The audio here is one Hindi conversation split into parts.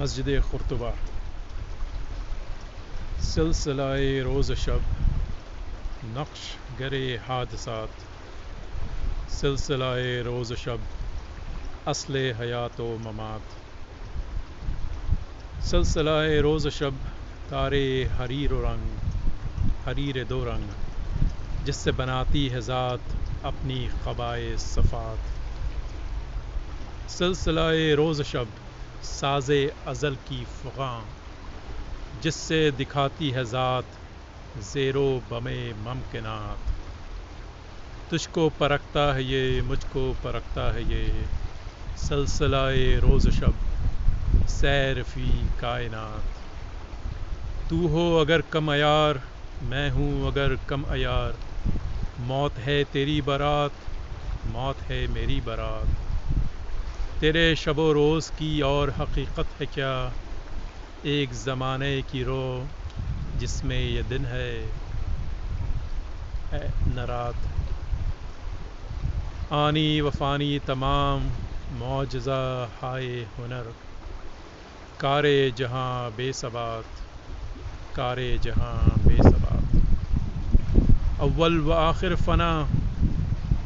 मस्जिद खुरतबा सिलसिलाए रोज़ शब नक्श गरे हादसात सिलसिलाए रोज़ शब असल हयात व ममात सिलसिलाए रोज़ शब तारे हरीर रंग हरीर दो रंग जिससे बनाती है ज़ात अपनी ख़बाए सफ़ात सिलसिलाए रोज़ शब साज अज़ल की फ़ुगा, जिससे दिखाती है ज़ात ज़ेरो बमे ममकिनात। तुझको परखता है ये, मुझको परखता है ये, सलसलाए रोज़ शब सैरफी कायनात। तू हो अगर कम अयार, मैं हूँ अगर कम अयार। मौत है तेरी बारात, मौत है मेरी बारात। तेरे शब रोज़ की और हकीकत है क्या? एक ज़माने की रो जिसमें ये दिन है न रात। आनी वफ़ानी तमाम मुआजा हाय हुनर। कारे जहाँ बेसबात, कारे जहाँ बेसबात। अव्वल व आखिर फ़ना,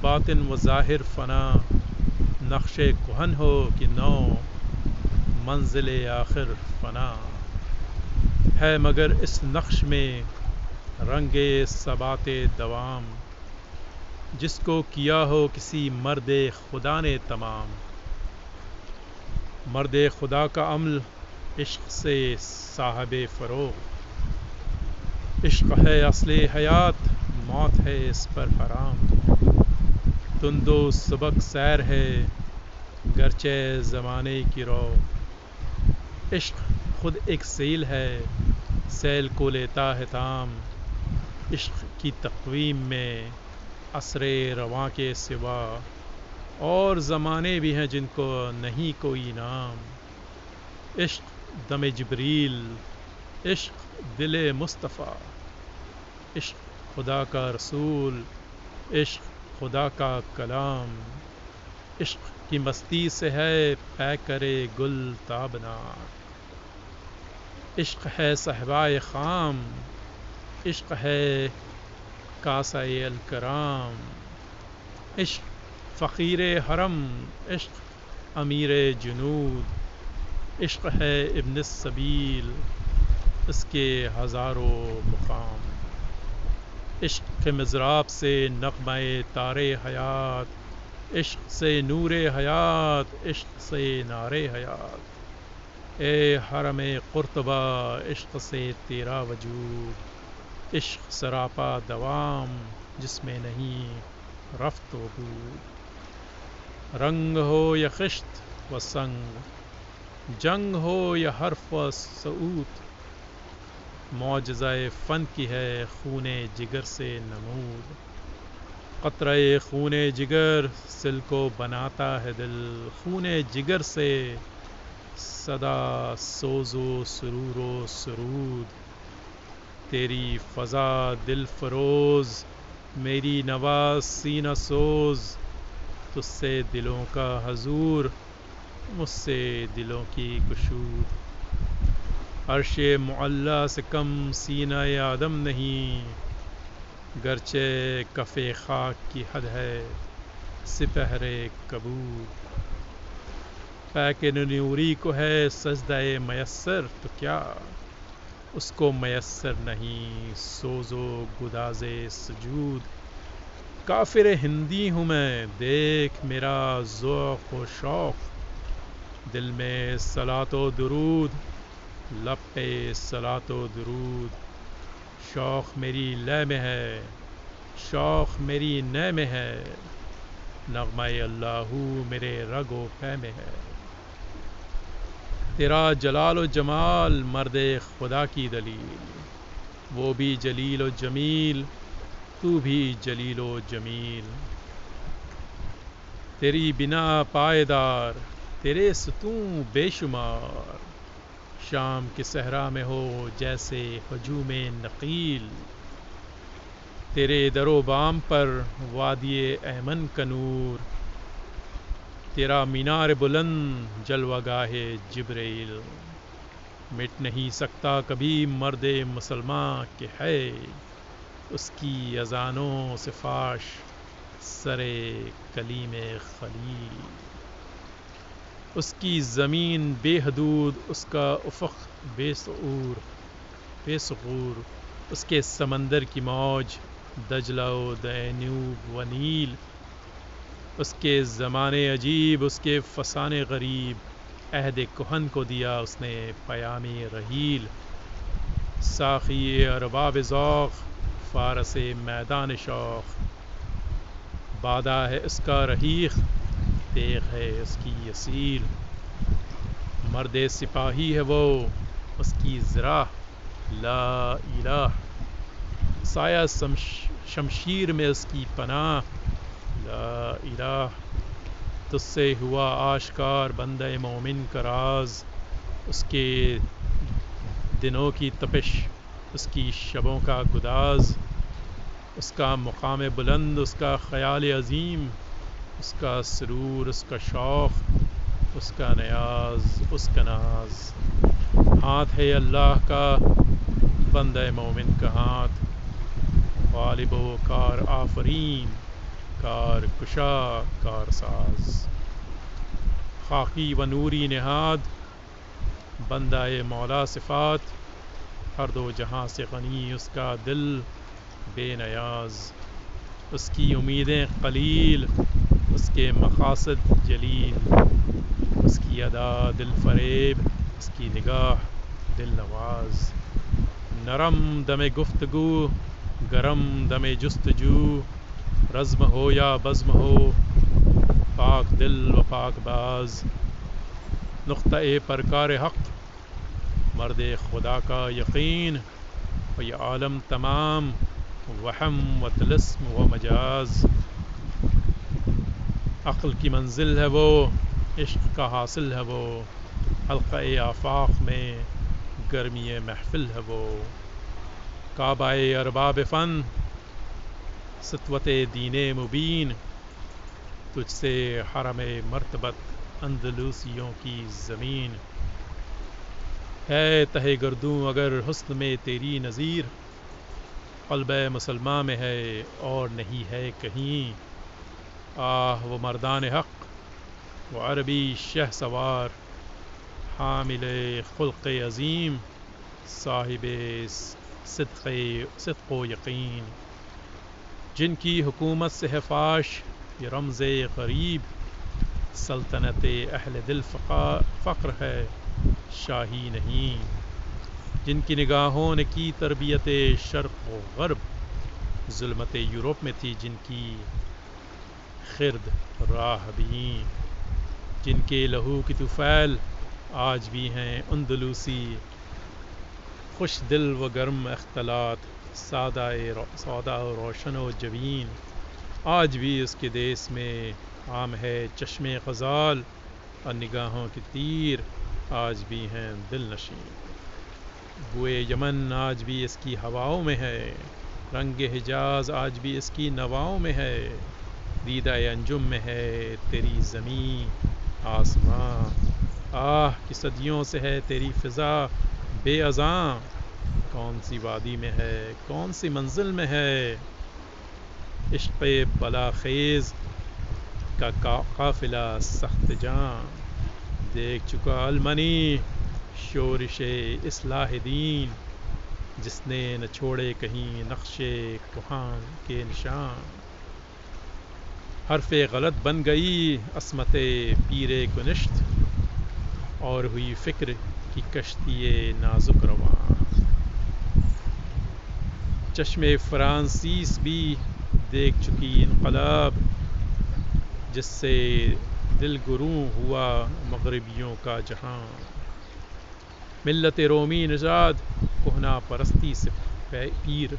बातिन व ज़ाहिर फ़ना। नक्श कोहन हो कि नौ मंजिल आखिर फना। है मगर इस नक्श में रंगे सबात दवाम। जिसको किया हो किसी मर्द खुदा ने तमाम। मर्द खुदा का अमल इश्क से साहब फ़रो इश्क है असल हयात, मौत है इस पर हराम। तुंदो सबक सैर है, गरचे ज़माने की रो। इश्क खुद एक सेल है, सेल को लेता है ताम। इश्क की तकवीम में असर रवा के सिवा। और ज़माने भी हैं जिनको नहीं कोई नाम। इश्क दम जबरील, इश्क दिल मुस्तफ़ा। इश्क खुदा का रसूल, इश्क खुदा का कलाम। इश्क की मस्ती से है, पै करे गुल ताबना इश्क है सहबाए ख़ाम, इश्क है कासायल कराम। इश्क फ़कीर हरम, इश्क अमीर जुनूद। इश्क है इब्न सबील, इसके हज़ारों मुकाम। इश्क के मज़राब से नगमा तार हयात, इश्क से नूर हयात, इश्क से नार हयात। ए हरम कुरतबा, इश्क से तेरा वजूद, इश्क सरापा दवाम, जिसमें नहीं रफ्त वबूद रंग हो या खिश्त व संग, जंग हो या हर्फ व सऊत मुआजाए फ़न की है खून जिगर से नमूद। क़तर खून जिगर सिल को बनाता है दिल। खून जिगर से सदा सोजो सरूरो सरूद। तेरी फ़ज़ा दिल फरोज़, मेरी नवाज़ सीना सोज़। तुझसे दिलों का हजूर, मुझसे दिलों की कुशूद। अर्श मुल्ला से कम सीना आदम नहीं। गरचे कफ़े खाक की हद है, सिपहर कबूर पैक नूरी को है सजदा मैसर तो क्या उसको मैसर नहीं? सोजो गुदाज सजूद। काफिर हिंदी हूँ मैं, देख मेरा ज़ोक़ व शौक़। दिल में सलातो दरूद। लब पे सलातो दरूद। शौक़ मेरी लय में है शौक़ मेरी नय में है। नगमा अल्लाहू मेरे रगो पै में है। तेरा जलाल जमाल मर्द खुदा की दलील। वो भी जलील व जमील, तू भी जलील व जमील। तेरी बिना पायदार, तेरे सतू बेशुमार। शाम के सहरा में हो, जैसे हजूम नकील। तेरे दरो बाम पर वादी अहमन कनूर तेरा मीनार बुलंद जलवागाह जबरेल। मिट नहीं सकता कभी मर्द मुसलमान के है। उसकी अजानों से फाश सरे कली में खली उसकी ज़मीन बेहदूद, उसका उफ़ बेसूर बेसूर उसके समंदर की मौज दजला दैनूब व नील, उसके ज़माने अजीब, उसके फसाने गरीब, अहद कोहन को दिया उसने पयाम रहील, साखी अरबाब ज़ौक़ फ़ारस मैदान शौक़ बादा है उसका रहीख तेग है उसकी असील। मर्द सिपाही है वो, उसकी ज़रा, ला इलाह। साया शमशीर में उसकी पनाह, ला इलाह। तुझसे हुआ आशकार बंद मोमिन का राज, उसके दिनों की तपिश, उसकी शबों का गुदाज, उसका मुकाम बुलंद, उसका ख़याल अज़ीम। उसका सरूर, उसका शौक़ उसका नयाज, उसका नाज। हाथ है अल्लाह का, बंद मोमिन का हाथ। गालिब कार आफरीन, कार कुशा, कार साज। खाकी व नूरी नहाद, बंदा मौला सिफ़ात। हर दो जहाँ से गनी उसका दिल, बेनयाज। उसकी उम्मीदें कलील उसके मकासद जलील, उसकी अदा दिल फरेब, उसकी निगाह दिल नवाज़। नरम दम गुफ्तगु, गरम दम जस्तजू, रज़्म हो या बज़्म हो, पाक दिल व पाक बाज। नुक़ परकार हक़, मर्द खुदा का यकीन व आलम तमाम, वहम व तलस्म व मजाज। अक्ल की मंजिल है वो, इश्क का हासिल है वो, हल्का आफाक में गर्मी महफिल है वो। काबाए अरबाब फ़न, सतवत दीन मुबीन, तुझसे हरम मरतबत अंदलूसियों की ज़मीन। है तहे गर्दूँ अगर हुस्न में तेरी नज़ीर, क़ल्ब मुसलमान में है और नहीं है कहीं। आह वो मर्दान हक़ वो अरबी शह सवार हामिल खुल्क़ अज़ीम साहिब सिद्क़ यकीन जिनकी हुकूमत से है फाश ये रमज़ गरीब सल्तनत अहल दिल फ़क्र है शाही नहीं जिनकी निगाहों ने की तरबियत शर्क़ व गरब जुलमत यूरोप में थी जिनकी खिरद राह भी जिनके लहू की तुफ़ैल आज भी हैं अंदलूसी। खुश दिल व गर्म अख्तलात, सादा सौदा रोशन व जबीन। आज भी उसके देश में आम है चश्मे गज़ाल और निगाहों के तीर, आज भी हैं दिल नशीन। बुए यमन आज भी इसकी हवाओं में है रंग हिजाज आज भी इसकी नवाओं में है। दीदा अंजुम में है, तेरी ज़मी, आसमां। आह, की सदियों से है तेरी फ़िज़ा, बेअज़ां। कौन सी वादी में है, कौन सी मंजिल में है? इश्क़ बला खेज़ का काफ़िला सख्त जान देख चुका अलमनी शोरश इसलाह दीन, जिसने न छोड़े कहीं नक्शे कुहान के निशान। हरफ गलत बन गई, असमत पीर कुनश्त और हुई फ़िक्र की कश्ती नाजुक रवा। चश्मे फ्रांसीस भी देख चुकी इनकलाब, जिससे दिल गुरू हुआ मगरबियों का जहाँ। मिलत रोमी नजाद, कोहना परस्ती से पीर,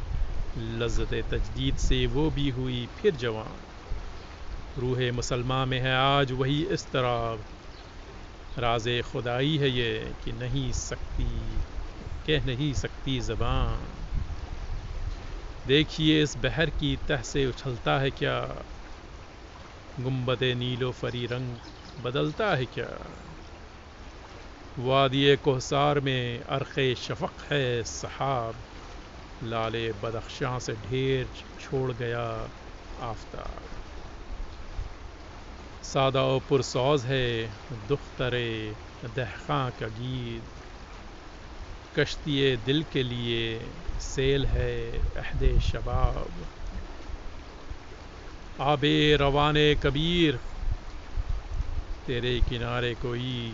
लज्जत तजदीद से वो भी हुई फिर जवान। रूह मुसलमान में है, आज वही इस तरह राज खुदाई है ये कि नहीं सकती, कह नहीं सकती ज़बान। देखिए इस बहर की तह से उछलता है क्या गुंबद नीलो फरी रंग बदलता है क्या? वादिय कोहसार में अरख शफक है, सहाब लाले बदख्शां से ढेर छोड़ गया आफ्ताब। सादा पुरसौज है, दुख्तरे, दहका का गीत। कश्ती दिल के लिए सेल है अहद शबाब। आबे रवान कबीर, तेरे किनारे कोई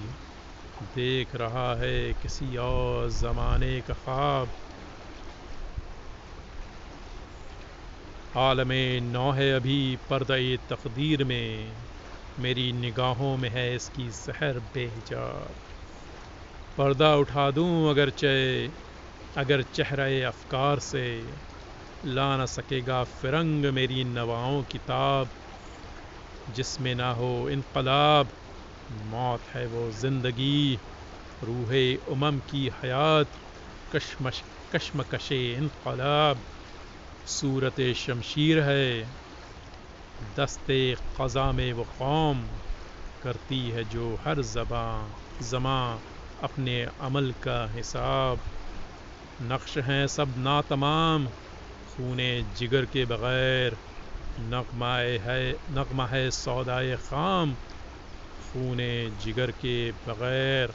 देख रहा है किसी और ज़माने का ख्वाब। आलम नौ है अभी पर्दा तकदीर में मेरी निगाहों में है इसकी जहर बेजार पर्दा उठा दूँ अगर चे, अगर चेहरे अफकार से। ला न सकेगा फिरंग मेरी नवाओं किताब। जिसमें ना हो इनकलाब, मौत है वो ज़िंदगी। रूह उमम की हयात, कशमश, कशमकश इनकलाब। सूरत शमशीर है दस्ते ख़ज़ा में वो कौम करती है जो हर ज़बाँ, ज़मा अपने अमल का हिसाब। नक्श हैं सब ना तमाम खूने जिगर के बग़ैर। नगमाए है, नगमा है सौदाए ख़ाम, खून जिगर के बग़ैर।